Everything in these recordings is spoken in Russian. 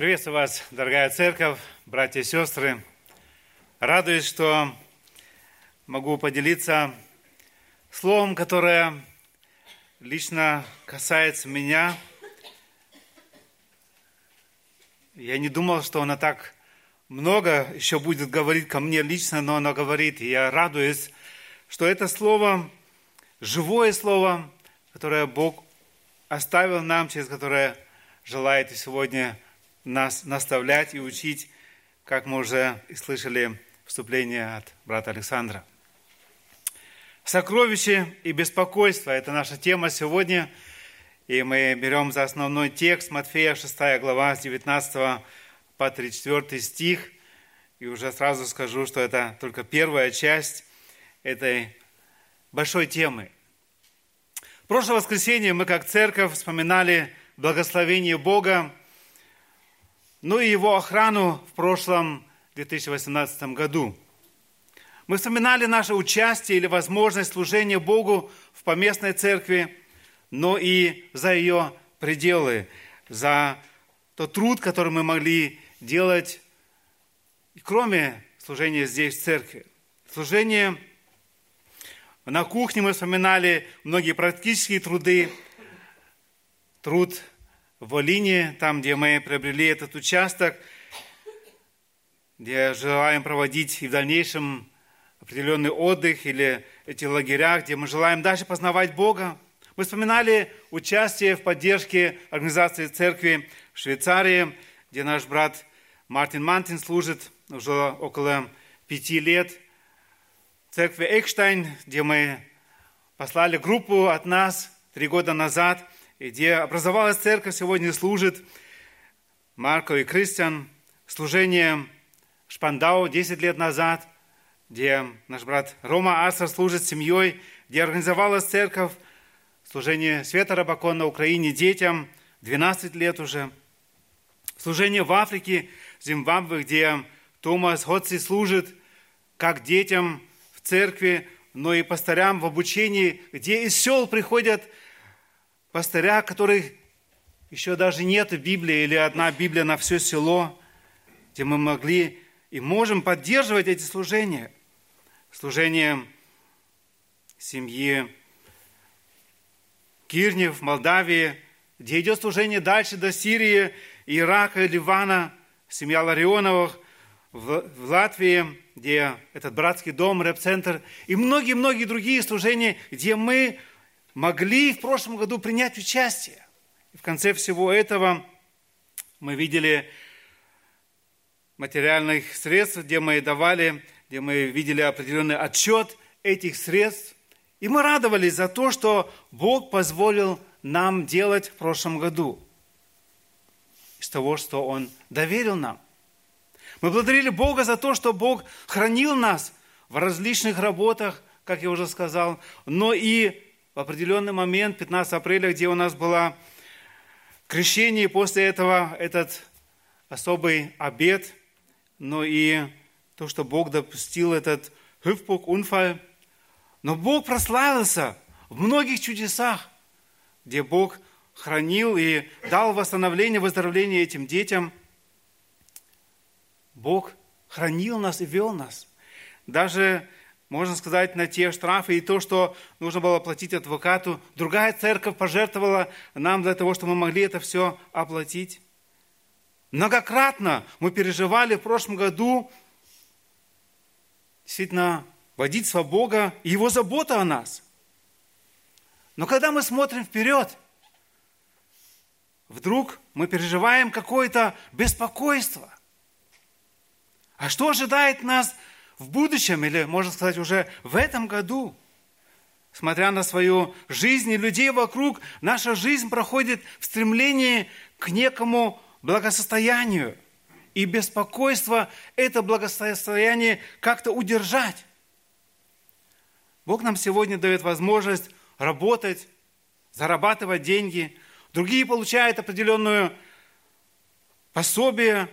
Приветствую вас, дорогая церковь, братья и сестры. Радуюсь, что могу поделиться словом, которое лично касается меня. Я не думал, что оно так много еще будет говорить ко мне лично, но оно говорит, и я радуюсь, что это слово, живое слово, которое Бог оставил нам, через которое желает и сегодня нас наставлять и учить, как мы уже и слышали вступление от брата Александра. Сокровище и беспокойство – это наша тема сегодня. И мы берем за основной текст Матфея 6 глава с 19 по 34 стих. И уже сразу скажу, что это только первая часть этой большой темы. В прошлое воскресенье мы как церковь вспоминали благословение Бога, ну и его охрану в прошлом 2018 году. Мы вспоминали наше участие или возможность служения Богу в поместной церкви, но и за ее пределы, за тот труд, который мы могли делать, кроме служения здесь, в церкви. Служение на кухне мы вспоминали многие практические труды, труд в Волине, там, где мы приобрели этот участок, где желаем проводить и в дальнейшем определенный отдых или эти лагеря, где мы желаем дальше познавать Бога. Мы вспоминали участие в поддержке организации церкви в Швейцарии, где наш брат Мартин Мантин служит уже около пяти лет. Церкви Экштайн, где мы послали группу от нас три года назад – где образовалась церковь, сегодня служит Марко и Кристиан. Служение Шпандау 10 лет назад, где наш брат Рома Асар служит семьей, где организовалась церковь, служение Света Рабакон на Украине детям 12 лет уже. Служение в Африке, Зимбабве, где Томас Хотси служит как детям в церкви, но и пастырям в обучении, где из сел приходят пастыря, которых еще даже нет в Библии или одна Библия на все село, где мы могли и можем поддерживать эти служения. Служение семьи Кирнев в Молдавии, где идет служение дальше до Сирии, Ирака, Ливана, семья Ларионовых в, Латвии, где этот братский дом, рэп-центр, и многие-многие другие служения, где мы могли в прошлом году принять участие. И в конце всего этого мы видели материальных средств, где мы давали, где мы видели определенный отчет этих средств. И мы радовались за то, что Бог позволил нам делать в прошлом году. Из того, что Он доверил нам. Мы благодарили Бога за то, что Бог хранил нас в различных работах, как я уже сказал, но и в определенный момент, 15 апреля, где у нас было крещение, и после этого этот особый обед, но и то, что Бог допустил этот Hüpfburg, Unfall. Но Бог прославился в многих чудесах, где Бог хранил и дал восстановление, выздоровление этим детям. Бог хранил нас и вел нас. Даже можно сказать, на те штрафы и то, что нужно было платить адвокату. Другая церковь пожертвовала нам для того, чтобы мы могли это все оплатить. Многократно мы переживали в прошлом году действительно водительство Бога и Его забота о нас. Но когда мы смотрим вперед, вдруг мы переживаем какое-то беспокойство. А что ожидает нас в будущем, или, можно сказать, уже в этом году, смотря на свою жизнь и людей вокруг, наша жизнь проходит в стремлении к некому благосостоянию. И беспокойство это благосостояние как-то удержать. Бог нам сегодня дает возможность работать, зарабатывать деньги. Другие получают определенную пособие.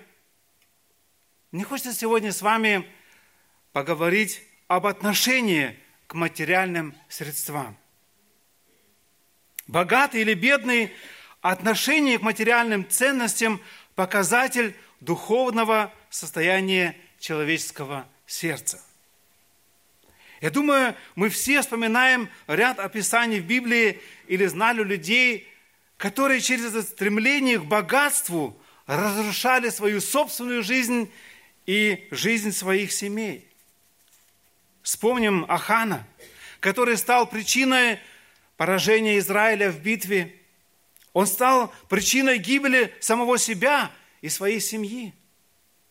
Мне хочется сегодня с вами поговорить об отношении к материальным средствам. Богатый или бедный, отношение к материальным ценностям показатель духовного состояния человеческого сердца. Я думаю, мы все вспоминаем ряд описаний в Библии или знали людей, которые через стремление к богатству разрушали свою собственную жизнь и жизнь своих семей. Вспомним Ахана, который стал причиной поражения Израиля в битве. Он стал причиной гибели самого себя и своей семьи.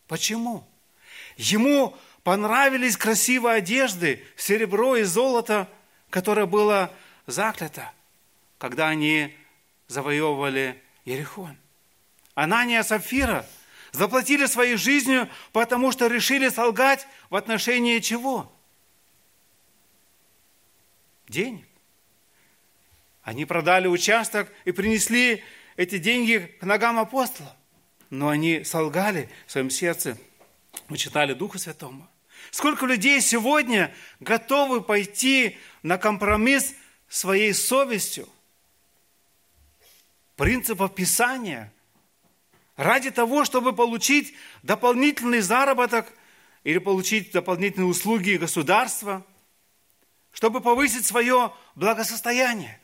Почему? Ему понравились красивые одежды, серебро и золото, которое было заклято, когда они завоевывали Ерехон. Анания и Сапфира заплатили своей жизнью, потому что решили солгать в отношении чего? Денег. Они продали участок и принесли эти деньги к ногам апостола. Но они солгали в своем сердце. Мы читали Духа Святого. Сколько людей сегодня готовы пойти на компромисс своей совестью, принципов Писания, ради того, чтобы получить дополнительный заработок или получить дополнительные услуги государства, чтобы повысить свое благосостояние.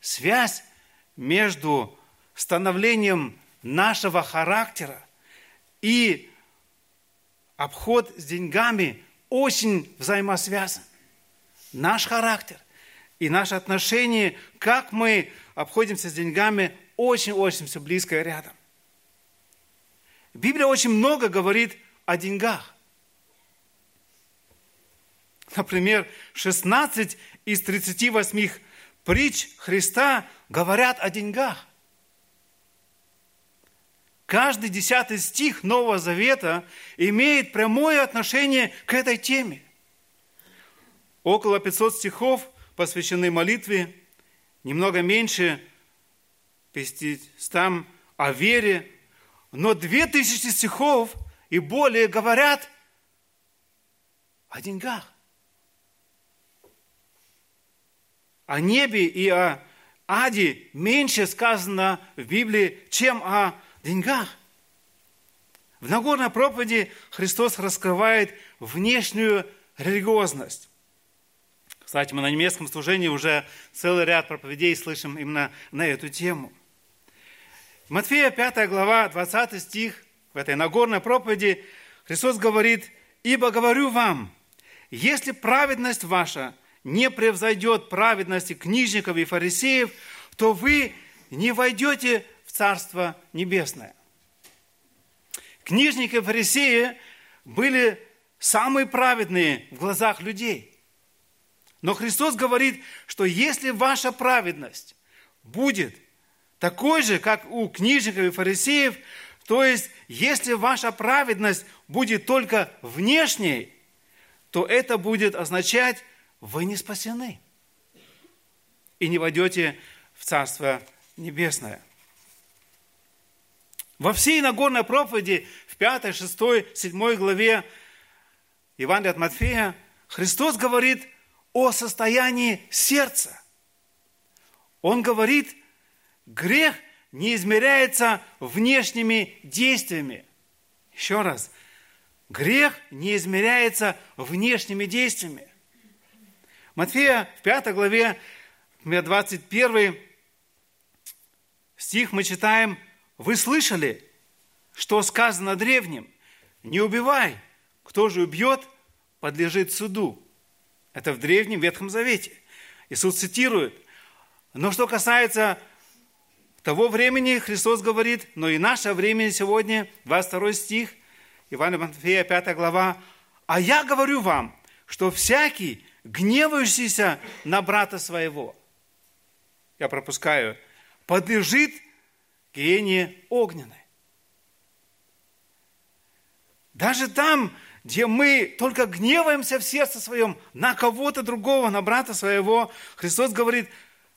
Связь между становлением нашего характера и обход с деньгами очень взаимосвязан. Наш характер и наше отношение, как мы обходимся с деньгами, очень-очень все близко и рядом. Библия очень много говорит о деньгах. Например, 16 из 38 притч Христа говорят о деньгах. Каждый десятый стих Нового Завета имеет прямое отношение к этой теме. Около 500 стихов посвящены молитве, немного меньше 500 о вере, но 2000 стихов и более говорят о деньгах, о небе и о аде меньше сказано в Библии, чем о деньгах. В Нагорной проповеди Христос раскрывает внешнюю религиозность. Кстати, мы на немецком служении уже целый ряд проповедей слышим именно на эту тему. Матфея 5 глава, 20 стих, в этой Нагорной проповеди Христос говорит, «Ибо говорю вам, если праведность ваша не превзойдет праведности книжников и фарисеев, то вы не войдете в Царство Небесное. Книжники и фарисеи были самые праведные в глазах людей. Но Христос говорит, что если ваша праведность будет такой же, как у книжников и фарисеев, то есть если ваша праведность будет только внешней, то это будет означать, вы не спасены и не войдете в Царство Небесное. Во всей Нагорной проповеди в 5, 6, 7 главе Евангелия от Матфея Христос говорит о состоянии сердца. Он говорит, грех не измеряется внешними действиями. Еще раз, грех не измеряется внешними действиями. Матфея в 5 главе, 21 стих мы читаем – вы слышали, что сказано древним? Не убивай. Кто же убьет, подлежит суду. Это в Древнем Ветхом Завете. Иисус цитирует. Но что касается того времени, Христос говорит, но и наше время сегодня, 22 стих, Ивана Матфея, 5 глава, «А я говорю вам, что всякий, гневающийся на брата своего, я пропускаю, подлежит гиене огненной. Даже там, где мы только гневаемся в сердце своем на кого-то другого, на брата своего, Христос говорит,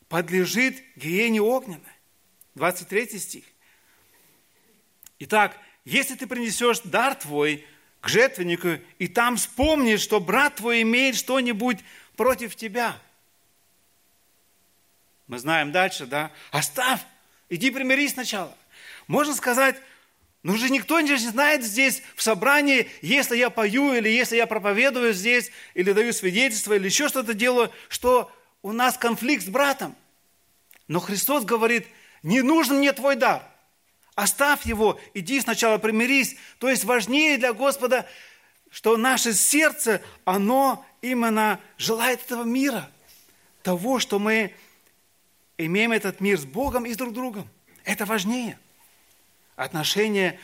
подлежит гиене огненной. 23 стих. Итак, если ты принесешь дар твой к жертвеннику, и там вспомнишь, что брат твой имеет что-нибудь против тебя, мы знаем дальше, да, оставь Иди примирись сначала. Можно сказать, ну же никто не знает здесь в собрании, если я пою, или если я проповедую здесь, или даю свидетельство, или еще что-то делаю, что у нас конфликт с братом. Но Христос говорит, не нужен мне твой дар. Оставь его, иди сначала примирись. То есть важнее для Господа, что наше сердце, оно именно желает этого мира. Того, что мы имеем этот мир с Богом и с друг другом. Это важнее. Отношения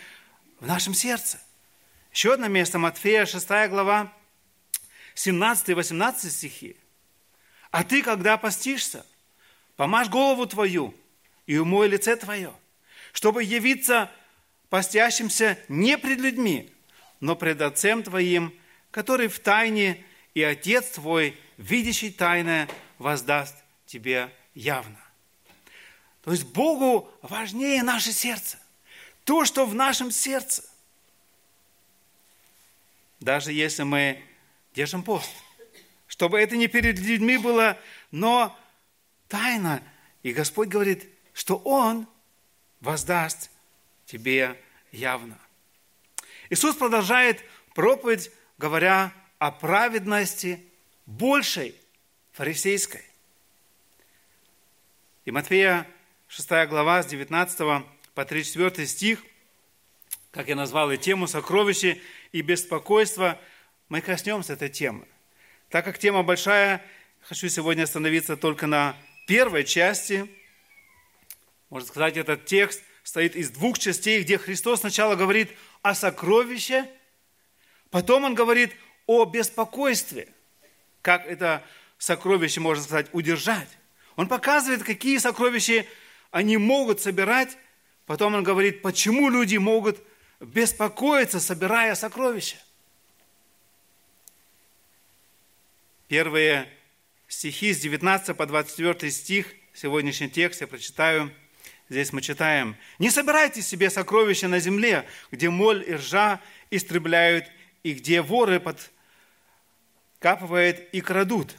в нашем сердце. Еще одно место, Матфея, 6 глава, 17 и 18 стихи. «А ты, когда постишься, помажь голову твою и умой лице твое, чтобы явиться постящимся не пред людьми, но пред Отцем Твоим, который в тайне, и Отец Твой, видящий тайное, воздаст тебе явно. То есть Богу важнее наше сердце. То, что в нашем сердце. Даже если мы держим пост. Чтобы это не перед людьми было, но тайна. И Господь говорит, что Он воздаст тебе явно. Иисус продолжает проповедь, говоря о праведности большей фарисейской. И Матфея 6 глава с 19 по 34 стих, как я назвал и тему «Сокровища и беспокойство», мы коснемся этой темы. Так как тема большая, хочу сегодня остановиться только на первой части. Можно сказать, этот текст состоит из двух частей, где Христос сначала говорит о сокровище, потом Он говорит о беспокойстве, как это сокровище, можно сказать, удержать. Он показывает, какие сокровища они могут собирать. Потом он говорит, почему люди могут беспокоиться, собирая сокровища. Первые стихи с 19 по 24 стих, сегодняшний текст я прочитаю. Здесь мы читаем. «Не собирайте себе сокровища на земле, где моль и ржа истребляют, и где воры подкапывают и крадут.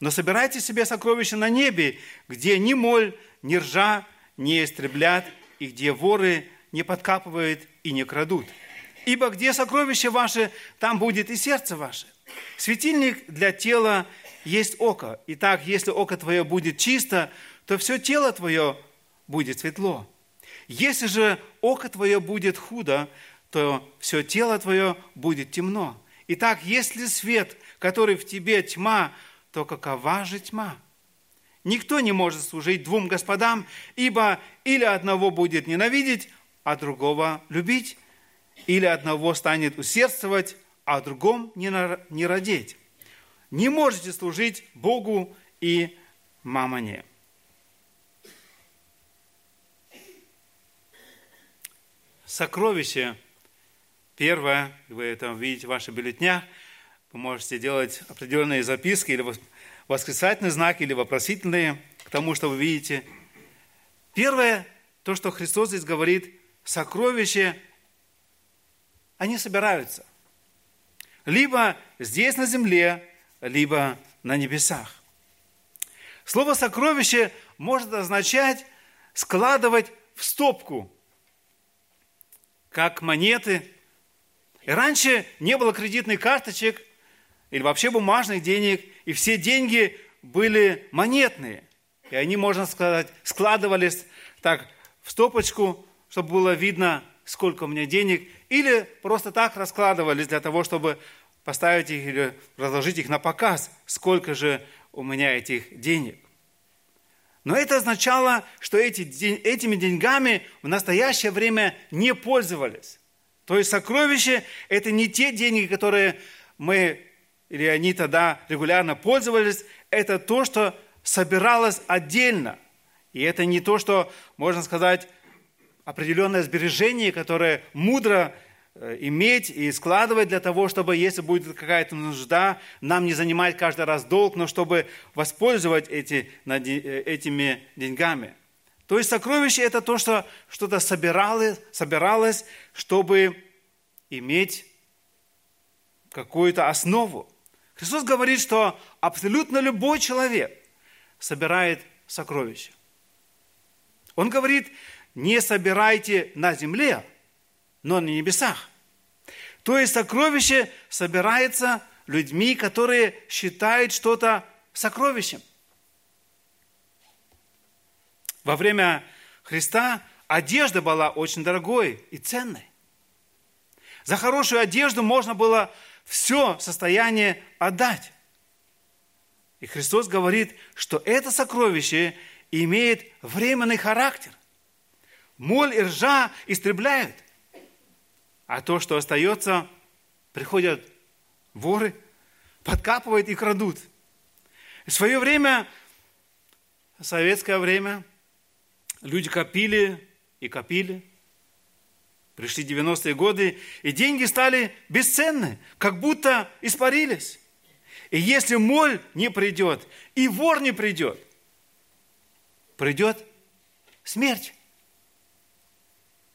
Но собирайте себе сокровища на небе, где ни моль, ни ржа не истреблят, и где воры не подкапывают и не крадут. Ибо где сокровище ваше, там будет и сердце ваше. Светильник для тела есть око. Итак, если око твое будет чисто, то все тело твое будет светло. Если же око твое будет худо, то все тело твое будет темно. Итак, если свет, который в тебе тьма, то какова же тьма? Никто не может служить двум господам, ибо или одного будет ненавидеть, а другого любить, или одного станет усердствовать, а другом не родить. Не можете служить Богу и мамоне. Сокровище. Первое, вы это видите в ваших бюллетнях – вы можете делать определенные записки или восклицательные знаки, или вопросительные к тому, что вы видите. Первое, то, что Христос здесь говорит, сокровища, они собираются. Либо здесь на земле, либо на небесах. Слово «сокровище» может означать складывать в стопку, как монеты. И раньше не было кредитных карточек – или вообще бумажных денег, и все деньги были монетные. И они, можно сказать, складывались так в стопочку, чтобы было видно, сколько у меня денег, или просто так раскладывались для того, чтобы поставить их или разложить их на показ, сколько же у меня этих денег. Но это означало, что эти, этими деньгами в настоящее время не пользовались. То есть сокровища – это не те деньги, которые мы или они тогда регулярно пользовались, это то, что собиралось отдельно. И это не то, что, можно сказать, определенное сбережение, которое мудро иметь и складывать для того, чтобы, если будет какая-то нужда, нам не занимать каждый раз долг, но чтобы воспользовать эти, э, этими деньгами. То есть сокровище – это то, что что-то собиралось, собиралось, чтобы иметь какую-то основу. Христос говорит, что абсолютно любой человек собирает сокровища. Он говорит, не собирайте на земле, но на небесах. То есть сокровище собирается людьми, которые считают что-то сокровищем. Во время Христа одежда была очень дорогой и ценной. За хорошую одежду можно было все состояние отдать. И Христос говорит, что это сокровище имеет временный характер. Моль и ржа истребляют, а то, что остается, приходят воры, подкапывают и крадут. В свое время, в советское время, люди копили и копили. Пришли 90-е годы, и деньги стали бесценны, как будто испарились. И если моль не придет, и вор не придет, придет смерть.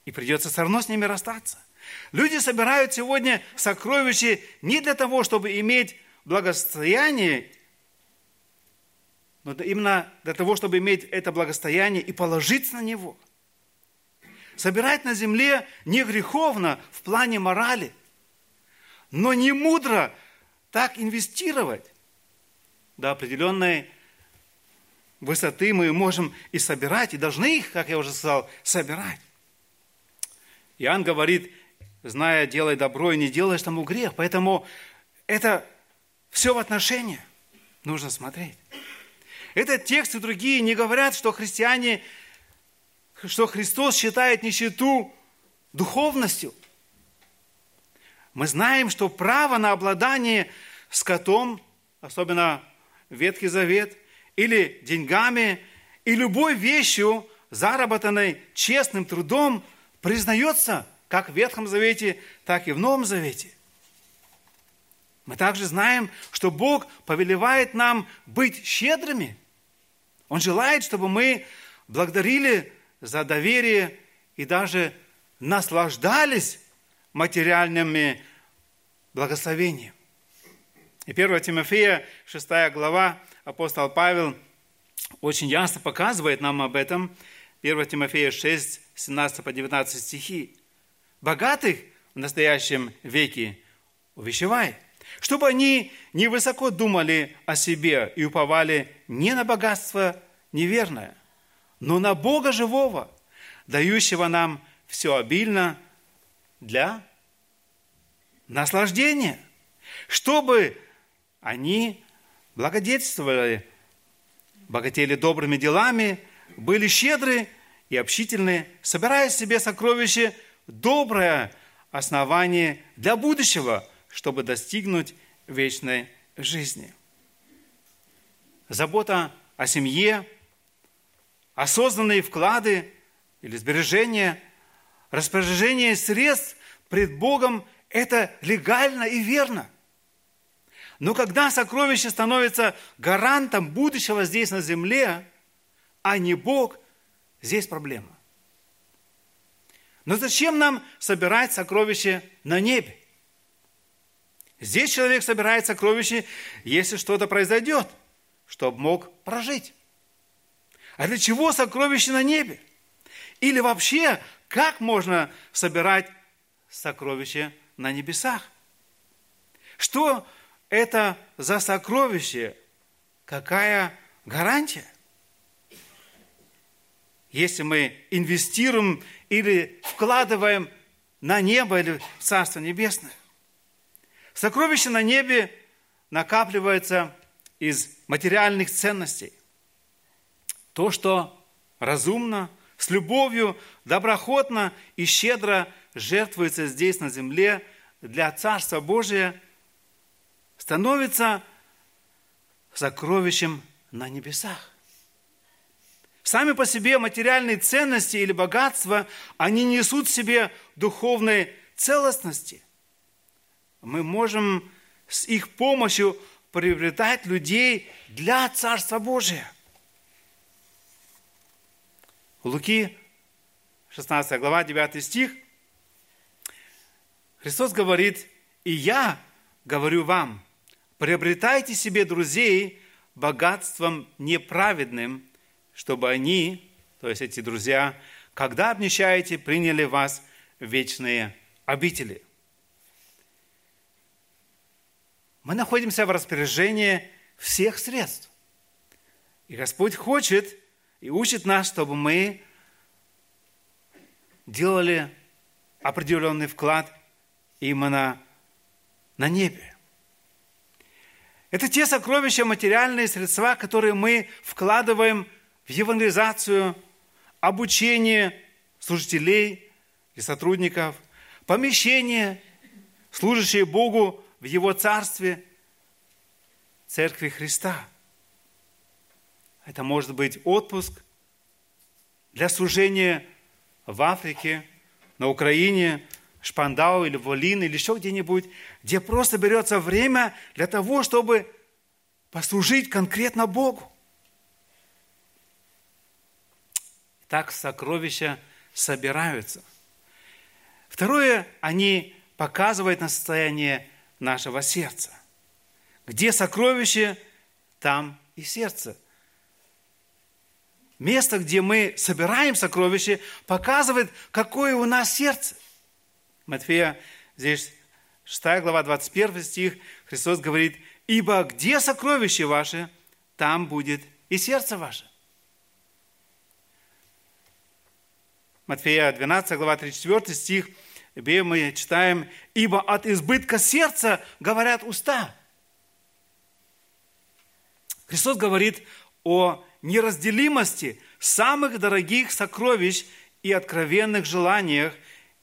И придется все равно с ними расстаться. Люди собирают сегодня сокровища не для того, чтобы иметь благосостояние, но именно для того, чтобы иметь это благостояние и положиться на него. Собирать на земле не греховно в плане морали, но не мудро так инвестировать до определенной высоты мы можем и собирать, и должны их, как я уже сказал, собирать. Иоанн говорит, зная, делай добро и не делаешь тому грех. Поэтому это все в отношении. Нужно смотреть. Этот текст и другие не говорят, что христиане, что Христос считает нищету духовностью. Мы знаем, что право на обладание скотом, особенно Ветхий Завет, или деньгами, и любой вещью, заработанной честным трудом, признается как в Ветхом Завете, так и в Новом Завете. Мы также знаем, что Бог повелевает нам быть щедрыми. Он желает, чтобы мы благодарили за доверие и даже наслаждались материальными благословениями. И 1 Тимофея, 6 глава, апостол Павел очень ясно показывает нам об этом. 1 Тимофея 6, 17 по 19 стихи богатых в настоящем веке увещевай, чтобы они невысоко думали о себе и уповали не на богатство неверное, но на Бога живого, дающего нам все обильно для наслаждения, чтобы они благодетельствовали, богатели добрыми делами, были щедры и общительны, собирая себе сокровища доброе основание для будущего, чтобы достигнуть вечной жизни. Забота о семье, осознанные вклады или сбережения, распоряжение средств пред Богом – это легально и верно. Но когда сокровище становится гарантом будущего здесь на земле, а не Бог, здесь проблема. Но зачем нам собирать сокровища на небе? Здесь человек собирает сокровища, если что-то произойдет, чтобы мог прожить. А для чего сокровища на небе? Или вообще, как можно собирать сокровища на небесах? Что это за сокровище? Какая гарантия? Если мы инвестируем или вкладываем на небо или в Царство Небесное. Сокровища на небе накапливаются из материальных ценностей. То, что разумно, с любовью, доброходно и щедро жертвуется здесь на земле для Царства Божия, становится сокровищем на небесах. Сами по себе материальные ценности или богатства, они несут в себе духовной целостности. Мы можем с их помощью приобретать людей для Царства Божия. Луки, 16 глава, 9 стих. Христос говорит, «И я говорю вам, приобретайте себе друзей богатством неправедным, чтобы они то есть эти друзья, когда обнищаете, приняли вас в вечные обители. Мы находимся в распоряжении всех средств. И Господь хочет и учит нас, чтобы мы делали определенный вклад именно на небе. Это те сокровища, материальные средства, которые мы вкладываем в евангелизацию, обучение служителей и сотрудников, помещение, служащие Богу в Его Царстве, Церкви Христа. Это может быть отпуск для служения в Африке, на Украине, Шпандау или Волин или еще где-нибудь, где просто берется время для того, чтобы послужить конкретно Богу. Так сокровища собираются. Второе, они показывают на состояние нашего сердца. Где сокровище, там и сердце. Место, где мы собираем сокровища, показывает, какое у нас сердце. Матфея, здесь 6 глава, 21 стих, Христос говорит, «Ибо где сокровище ваше, там будет и сердце ваше». Матфея 12 глава, 34 стих, где мы читаем, «Ибо от избытка сердца говорят уста». Христос говорит о неразделимости самых дорогих сокровищ и откровенных желаниях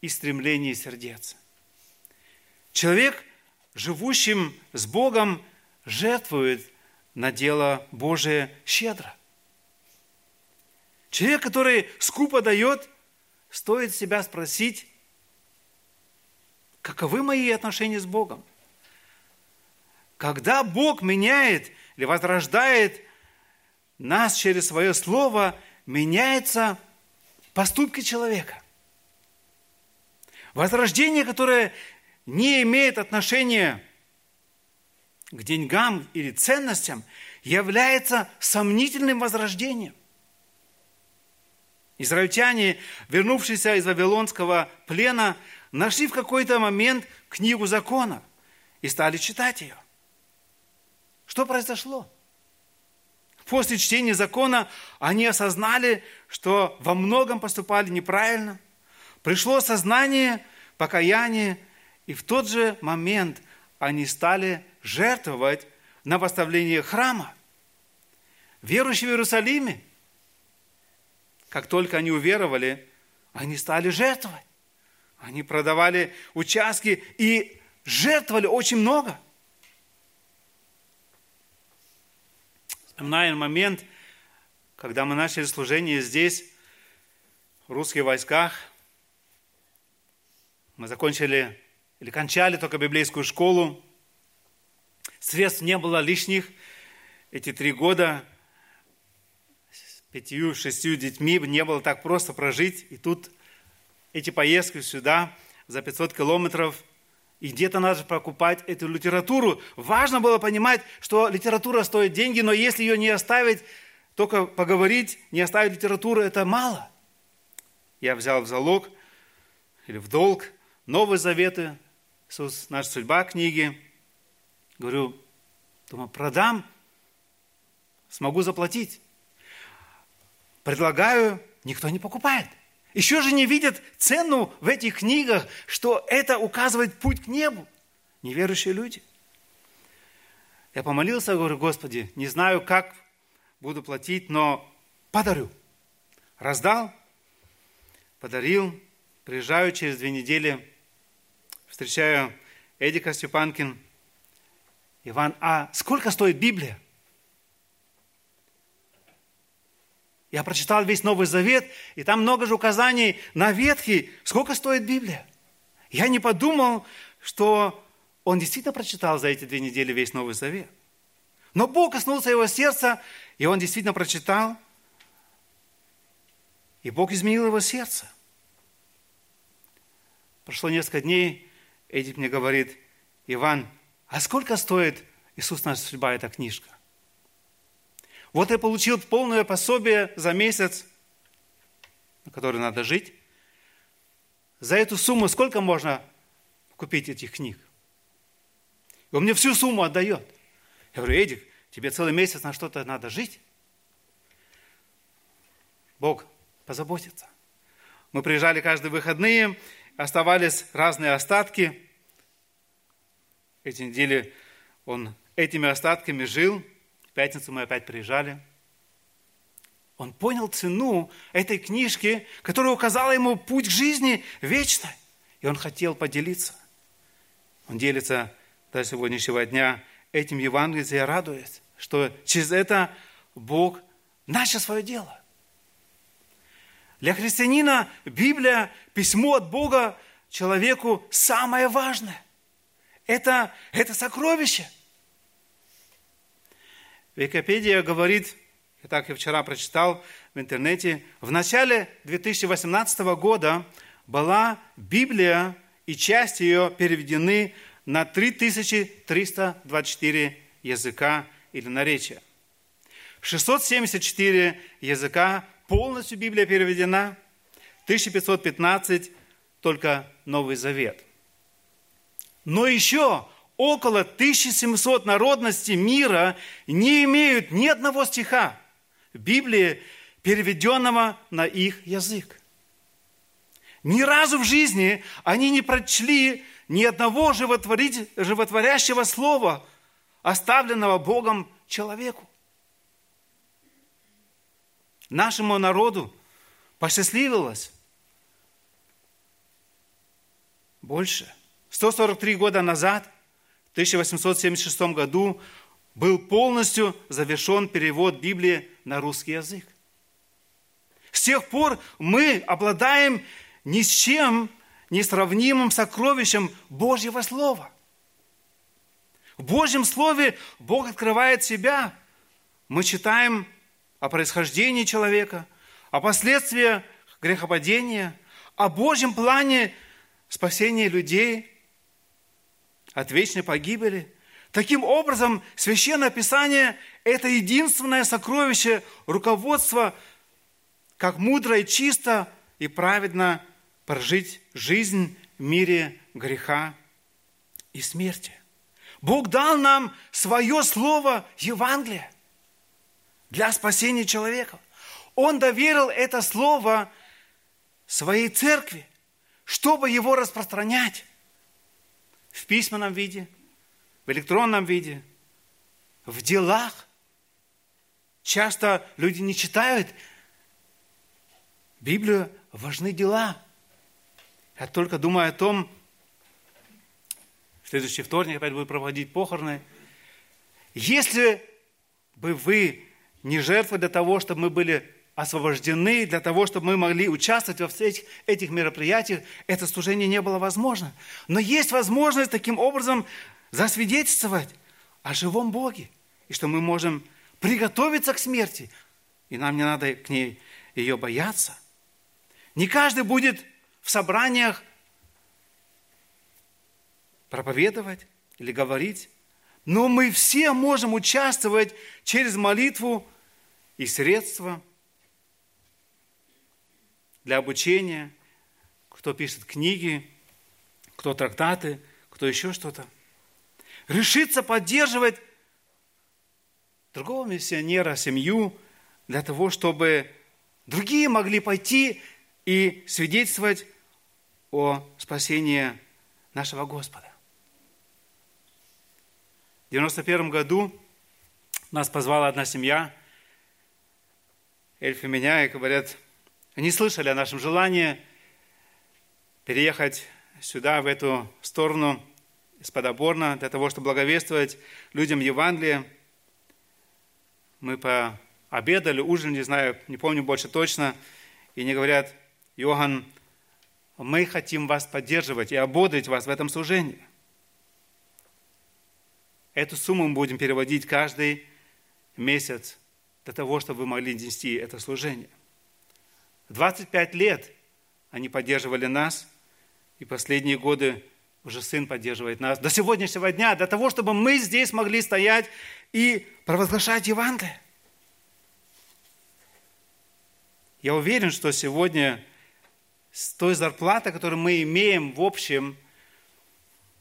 и стремлений сердец. Человек, живущим с Богом, жертвует на дело Божие щедро. Человек, который скупо дает, стоит себя спросить, каковы мои отношения с Богом? Когда Бог меняет или возрождает нас через свое слово, меняются поступки человека. Возрождение, которое не имеет отношения к деньгам или ценностям, является сомнительным возрождением. Израильтяне, вернувшиеся из Вавилонского плена, нашли в какой-то момент книгу закона и стали читать ее. Что произошло? После чтения закона они осознали, что во многом поступали неправильно – Пришло сознание, покаяние, и в тот же момент они стали жертвовать на восстановление храма. Верующие в Иерусалиме, как только они уверовали, они стали жертвовать. Они продавали участки и жертвовали очень много. Вспоминаю момент, когда мы начали служение здесь, в русских войсках – мы закончили или кончали только библейскую школу. Средств не было лишних. Эти три года с пятью-шестью детьми не было так просто прожить. И тут эти поездки сюда за 500 километров – и где-то надо покупать эту литературу. Важно было понимать, что литература стоит деньги, но если ее не оставить, только поговорить, не оставить литературу, это мало. Я взял в залог или в долг Новые Заветы, Иисус, наша судьба книги. Говорю, думаю, продам, смогу заплатить. Предлагаю, никто не покупает. Еще же не видят цену в этих книгах, что это указывает путь к небу. Неверующие люди. Я помолился, говорю, Господи, не знаю, как буду платить, но подарю. Раздал, подарил, приезжаю через две недели встречаю Эдика Степанкин. Иван, а сколько стоит Библия? Я прочитал весь Новый Завет, и там много же указаний на Ветхий, сколько стоит Библия. Я не подумал, что он действительно прочитал за эти две недели весь Новый Завет. Но Бог коснулся его сердца, и он действительно прочитал, и Бог изменил его сердце. Прошло несколько дней, Эдик мне говорит, Иван, а сколько стоит Иисус наша судьба, эта книжка? Вот я получил полное пособие за месяц. на которой надо жить. За эту сумму сколько можно купить этих книг? И он мне всю сумму отдает. Я говорю, Эдик, тебе целый месяц на что-то надо жить. Бог позаботится. Мы приезжали каждые выходные, оставались разные остатки. Эти недели он этими остатками жил. Пятницу мы опять приезжали. Он понял цену этой книжки, которая указала ему путь к жизни вечной. И он хотел поделиться. Он делится до сегодняшнего дня этим Евангелием и радует, что через это Бог начал свое дело. Для христианина Библия, письмо от Бога человеку самое важное. Это, это сокровище. Википедия говорит, и так я вчера прочитал в интернете, в начале 2018 года была Библия и часть ее переведены на 3324 языка или наречия. 674 языка полностью Библия переведена, 1515 только Новый Завет. Но еще около 1700 народностей мира не имеют ни одного стиха Библии, переведенного на их язык. Ни разу в жизни они не прочли ни одного животворящего слова, оставленного Богом человеку. Нашему народу посчастливилось больше. 143 года назад, 1876 году, был полностью завершен перевод Библии на русский язык. С тех пор мы обладаем ни с чем несравнимым сокровищем Божьего Слова. В Божьем Слове Бог открывает себя. Мы читаем о происхождении человека, о последствиях грехопадения, о Божьем плане спасения людей от вечной погибели. Таким образом, Священное Писание – это единственное сокровище руководства, как мудро и чисто и праведно прожить жизнь в мире греха и смерти. Бог дал нам свое слово Евангелие для спасения человека. Он доверил это слово своей церкви, чтобы его распространять в письменном виде, в электронном виде, в делах. Часто люди не читают Библию, важны дела. Я только думаю о том, в следующий вторник опять буду проводить похороны. Если бы вы не жертвы для того, чтобы мы были освобождены, для того, чтобы мы могли участвовать во всех этих мероприятиях, это служение не было возможно. Но есть возможность таким образом засвидетельствовать о живом Боге, и что мы можем приготовиться к смерти, и нам не надо к ней ее бояться. Не каждый будет в собраниях проповедовать или говорить, но мы все можем участвовать через молитву и средства для обучения, кто пишет книги, кто трактаты, кто еще что-то. Решиться поддерживать другого миссионера, семью, для того, чтобы другие могли пойти и свидетельствовать о спасении нашего Господа. В 91 году нас позвала одна семья – Эльф и меня, и говорят, они слышали о нашем желании переехать сюда, в эту сторону, из-под Оборна, для того, чтобы благовествовать людям Евангелие. Мы пообедали, ужинали, не знаю, не помню больше точно, и они говорят, Йоганн, мы хотим вас поддерживать и ободрить вас в этом служении. Эту сумму мы будем переводить каждый месяц для того, чтобы вы могли нести это служение. 25 лет они поддерживали нас, и последние годы уже сын поддерживает нас до сегодняшнего дня, для того, чтобы мы здесь могли стоять и провозглашать Евангелие. Я уверен, что сегодня с той зарплатой, которую мы имеем в общем,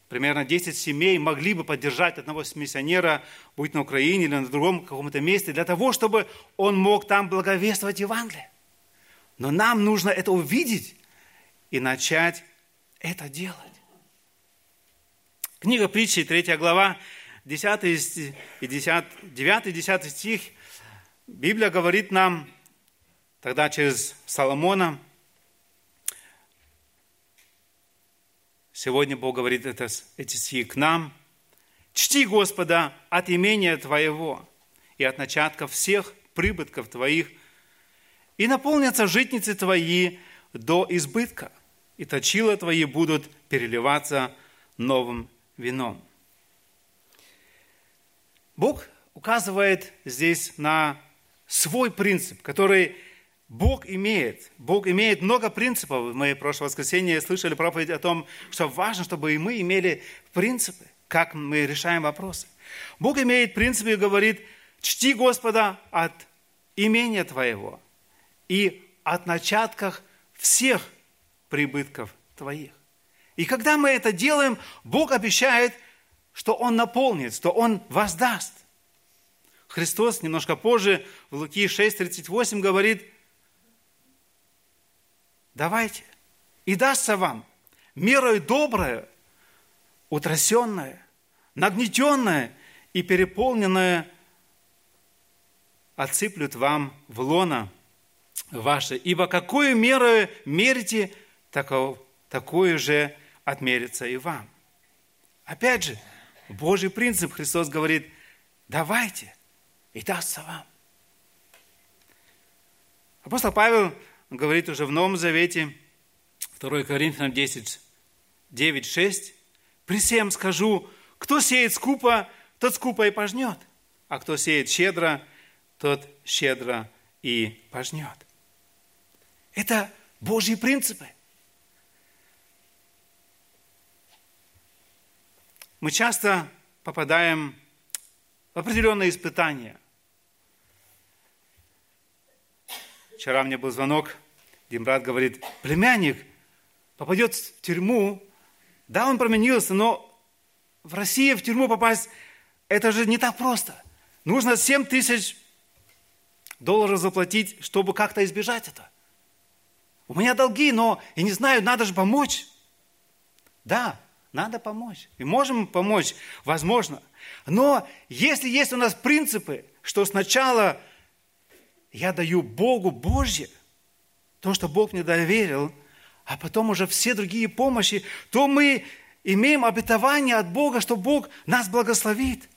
примерно 10 семей могли бы поддержать одного миссионера, будь на Украине или на другом каком-то месте, для того, чтобы он мог там благовествовать Евангелие. Но нам нужно это увидеть и начать это делать. Книга притчи, 3 глава, 10 и 10, 9 и 10 стих. Библия говорит нам тогда через Соломона, Сегодня Бог говорит это, эти стихи к нам. «Чти Господа от имения Твоего и от начатков всех прибытков Твоих, и наполнятся житницы Твои до избытка, и точила Твои будут переливаться новым вином». Бог указывает здесь на свой принцип, который Бог имеет. Бог имеет много принципов. Мы в прошлое воскресенье слышали проповедь о том, что важно, чтобы и мы имели принципы, как мы решаем вопросы. Бог имеет принципы и говорит, чти Господа от имения твоего и от начатках всех прибытков твоих. И когда мы это делаем, Бог обещает, что Он наполнит, что Он воздаст. Христос немножко позже в Луки 6:38 говорит – давайте, и дастся вам мерой доброе, утрясенное, нагнетенное и переполненное отсыплют вам в лона ваше. Ибо какую меру мерите, такую же отмерится и вам. Опять же, Божий принцип Христос говорит, давайте, и дастся вам. Апостол Павел говорит уже в Новом Завете, 2 Коринфянам 10, 9, 6, «При всем скажу, кто сеет скупо, тот скупо и пожнет, а кто сеет щедро, тот щедро и пожнет». Это Божьи принципы. Мы часто попадаем в определенные испытания – Вчера мне был звонок, один брат говорит, племянник попадет в тюрьму, да, он променился, но в России в тюрьму попасть, это же не так просто. Нужно 7 тысяч долларов заплатить, чтобы как-то избежать это. У меня долги, но я не знаю, надо же помочь. Да, надо помочь. И можем помочь, возможно. Но если есть у нас принципы, что сначала я даю Богу Божье, то, что Бог мне доверил, а потом уже все другие помощи, то мы имеем обетование от Бога, что Бог нас благословит.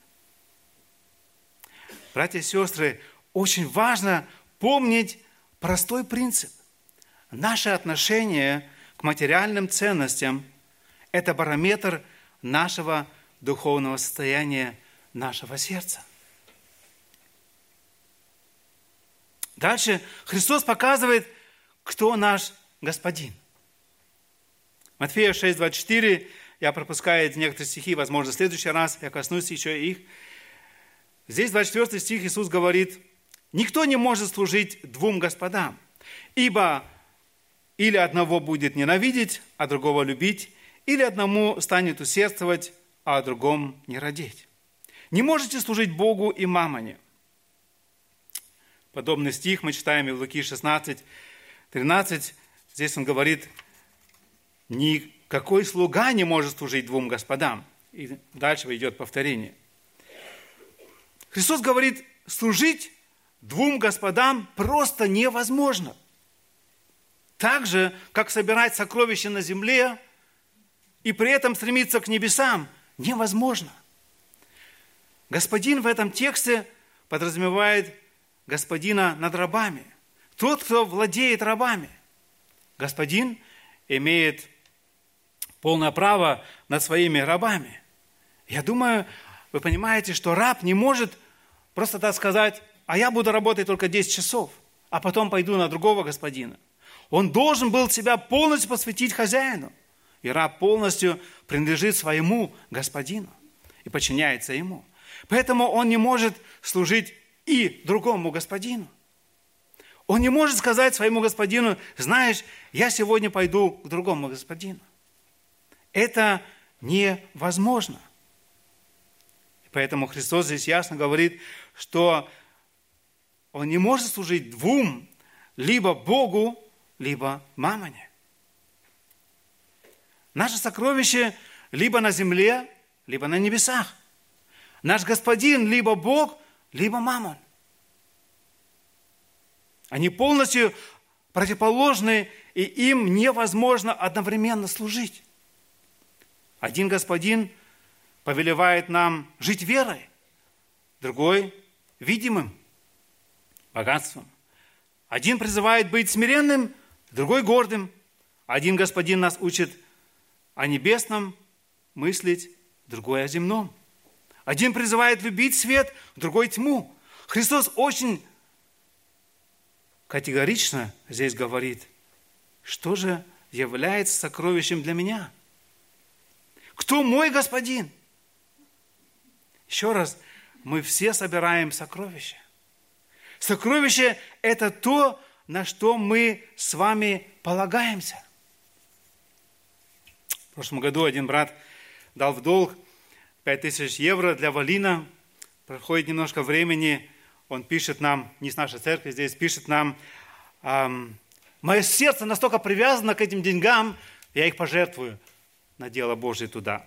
Братья и сестры, очень важно помнить простой принцип. Наше отношение к материальным ценностям – это барометр нашего духовного состояния, нашего сердца. Дальше Христос показывает, кто наш Господин. Матфея 6, 24, я пропускаю некоторые стихи, возможно, в следующий раз я коснусь еще их. Здесь 24 стих Иисус говорит, «Никто не может служить двум господам, ибо или одного будет ненавидеть, а другого любить, или одному станет усердствовать, а о другом не родить. Не можете служить Богу и мамоне – Подобный стих мы читаем в Луки 16, 13. Здесь он говорит, никакой слуга не может служить двум господам. И дальше идет повторение. Христос говорит, служить двум господам просто невозможно. Так же, как собирать сокровища на земле и при этом стремиться к небесам, невозможно. Господин в этом тексте подразумевает господина над рабами. Тот, кто владеет рабами. Господин имеет полное право над своими рабами. Я думаю, вы понимаете, что раб не может просто так сказать, а я буду работать только 10 часов, а потом пойду на другого господина. Он должен был себя полностью посвятить хозяину. И раб полностью принадлежит своему господину и подчиняется ему. Поэтому он не может служить и другому господину. Он не может сказать своему господину, знаешь, я сегодня пойду к другому господину. Это невозможно. Поэтому Христос здесь ясно говорит, что он не может служить двум, либо Богу, либо мамоне. Наше сокровище либо на земле, либо на небесах. Наш Господин либо Бог, либо мамон. Они полностью противоположны, и им невозможно одновременно служить. Один господин повелевает нам жить верой, другой – видимым богатством. Один призывает быть смиренным, другой – гордым. Один господин нас учит о небесном мыслить, другой – о земном. Один призывает любить свет, другой – тьму. Христос очень категорично здесь говорит, что же является сокровищем для меня. Кто мой господин? Еще раз, мы все собираем сокровища. Сокровище – это то, на что мы с вами полагаемся. В прошлом году один брат дал в долг 5000 евро для Валина. Проходит немножко времени, он пишет нам, не с нашей церкви здесь, пишет нам, мое сердце настолько привязано к этим деньгам, я их пожертвую на дело Божье туда.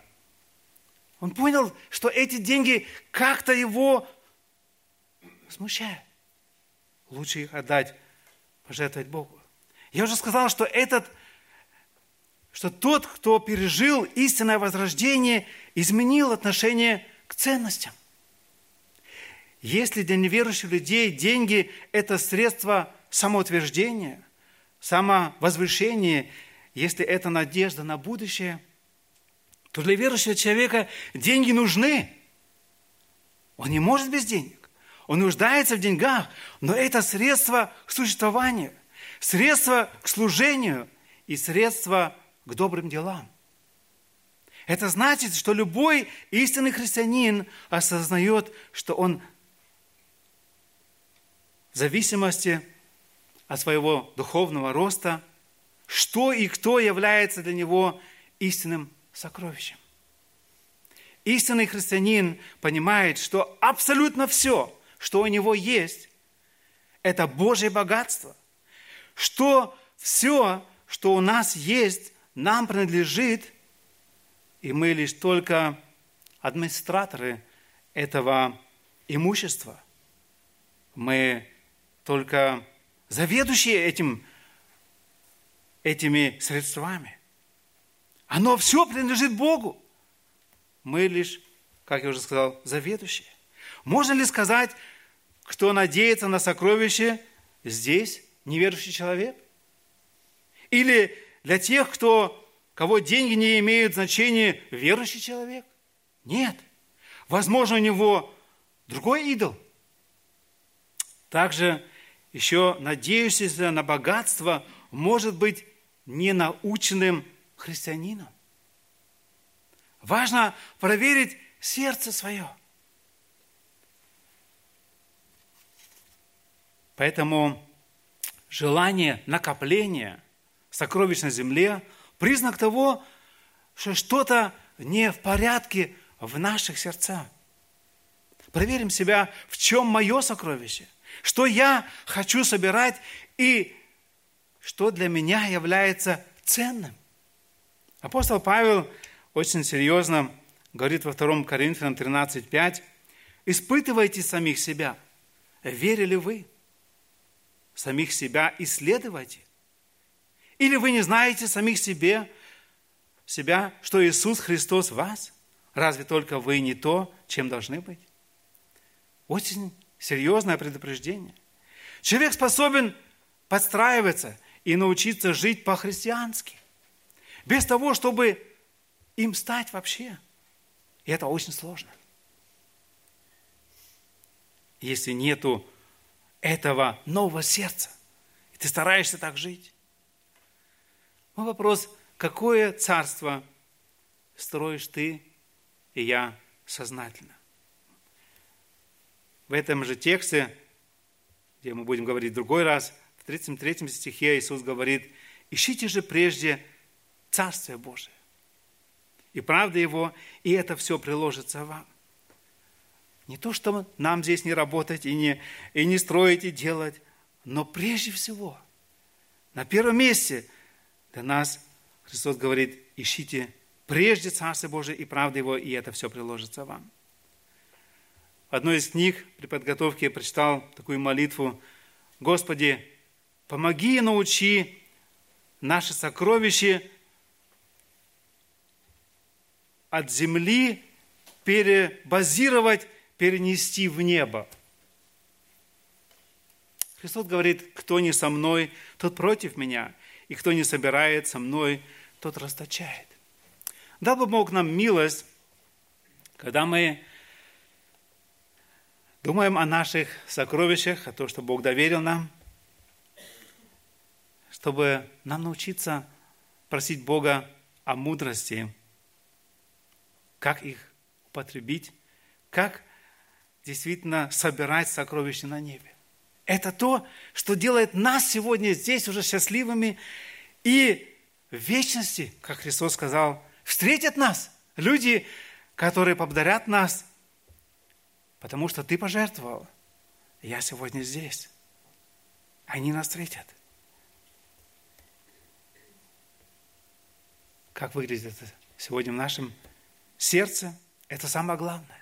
Он понял, что эти деньги как-то его смущают. Лучше их отдать, пожертвовать Богу. Я уже сказал, что этот, что тот, кто пережил истинное возрождение, изменил отношение к ценностям. Если для неверующих людей деньги – это средство самоутверждения, самовозвышения, если это надежда на будущее, то для верующего человека деньги нужны. Он не может без денег. Он нуждается в деньгах, но это средство к существованию, средство к служению и средство к добрым делам. Это значит, что любой истинный христианин осознает, что он в зависимости от своего духовного роста, что и кто является для него истинным сокровищем. Истинный христианин понимает, что абсолютно все, что у него есть, это Божье богатство. Что все, что у нас есть, нам принадлежит, и мы лишь только администраторы этого имущества. Мы только заведующие этим, этими средствами. Оно все принадлежит Богу. Мы лишь, как я уже сказал, заведующие. Можно ли сказать, кто надеется на сокровище, здесь неверующий человек? Или для тех, кто, кого деньги не имеют значения, верующий человек? Нет. Возможно, у него другой идол. Также еще надеющийся на богатство может быть ненаученным христианином. Важно проверить сердце свое. Поэтому желание накопления сокровищ на земле – признак того, что что-то не в порядке в наших сердцах. Проверим себя, в чем мое сокровище – что я хочу собирать и что для меня является ценным. Апостол Павел очень серьезно говорит во 2 Коринфянам 13.5, «Испытывайте самих себя, верили вы, самих себя исследуйте. Или вы не знаете самих себе, себя, что Иисус Христос в вас? Разве только вы не то, чем должны быть?» Очень серьезное предупреждение. Человек способен подстраиваться и научиться жить по-христиански, без того, чтобы им стать вообще. И это очень сложно. Если нету этого нового сердца, и ты стараешься так жить. Мой вопрос, какое царство строишь ты и я сознательно? в этом же тексте, где мы будем говорить в другой раз, 33 стихе Иисус говорит, ищите же прежде Царствие Божие и правда Его, и это все приложится вам. Не то, что нам здесь не работать и не, и не строить и делать, но прежде всего, на первом месте для нас Христос говорит, ищите прежде Царство Божие и правда Его, и это все приложится вам. В одной из книг при подготовке я прочитал такую молитву, «Господи, помоги и научи наши сокровища от земли перебазировать, перенести в небо. Христос говорит, кто не со мной, тот против меня, и кто не собирает со мной, тот расточает. Дал бы Бог нам милость, когда мы думаем о наших сокровищах, о том, что Бог доверил нам, чтобы нам научиться просить Бога о мудрости, как их употребить, как действительно собирать сокровища на небе. Это то, что делает нас сегодня здесь уже счастливыми и в вечности, как Христос сказал, встретят нас люди, которые поблагодарят нас, потому что ты пожертвовал. Я сегодня здесь. Они нас встретят. Как выглядит это сегодня в нашем Сердце – это самое главное.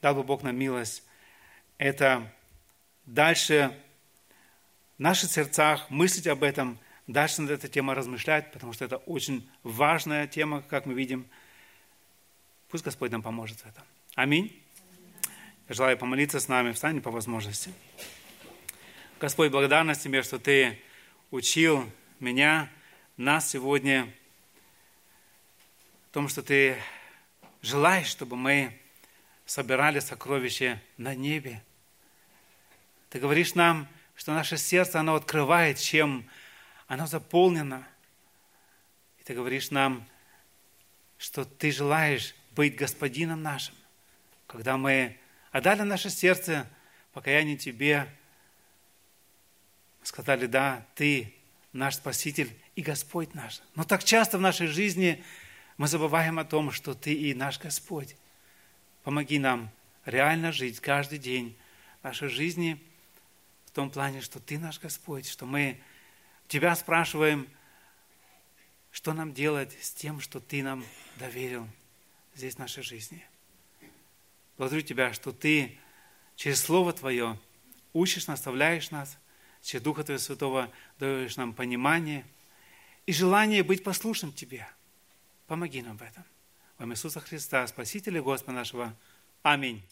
Дал бы Бог нам милость. Это дальше в наших сердцах мыслить об этом, дальше над этой темой размышлять, потому что это очень важная тема, как мы видим. Пусть Господь нам поможет в этом. Аминь. Я желаю помолиться с нами. Встань по возможности. Господь, благодарность Тебе, что Ты учил меня, нас сегодня, в том, что Ты желаешь, чтобы мы собирали сокровища на небе. Ты говоришь нам, что наше сердце, оно открывает, чем оно заполнено. И ты говоришь нам, что ты желаешь быть господином нашим. Когда мы отдали наше сердце покаяние Тебе, сказали, да, Ты наш Спаситель и Господь наш. Но так часто в нашей жизни – мы забываем о том, что Ты и наш Господь. Помоги нам реально жить каждый день нашей жизни в том плане, что Ты наш Господь, что мы Тебя спрашиваем, что нам делать с тем, что Ты нам доверил здесь в нашей жизни. Благодарю Тебя, что Ты через Слово Твое учишь, наставляешь нас, через Духа Твоего Святого даешь нам понимание и желание быть послушным Тебе – Помоги нам в этом. Имя Иисуса Христа, Спасителя Господа нашего. Аминь.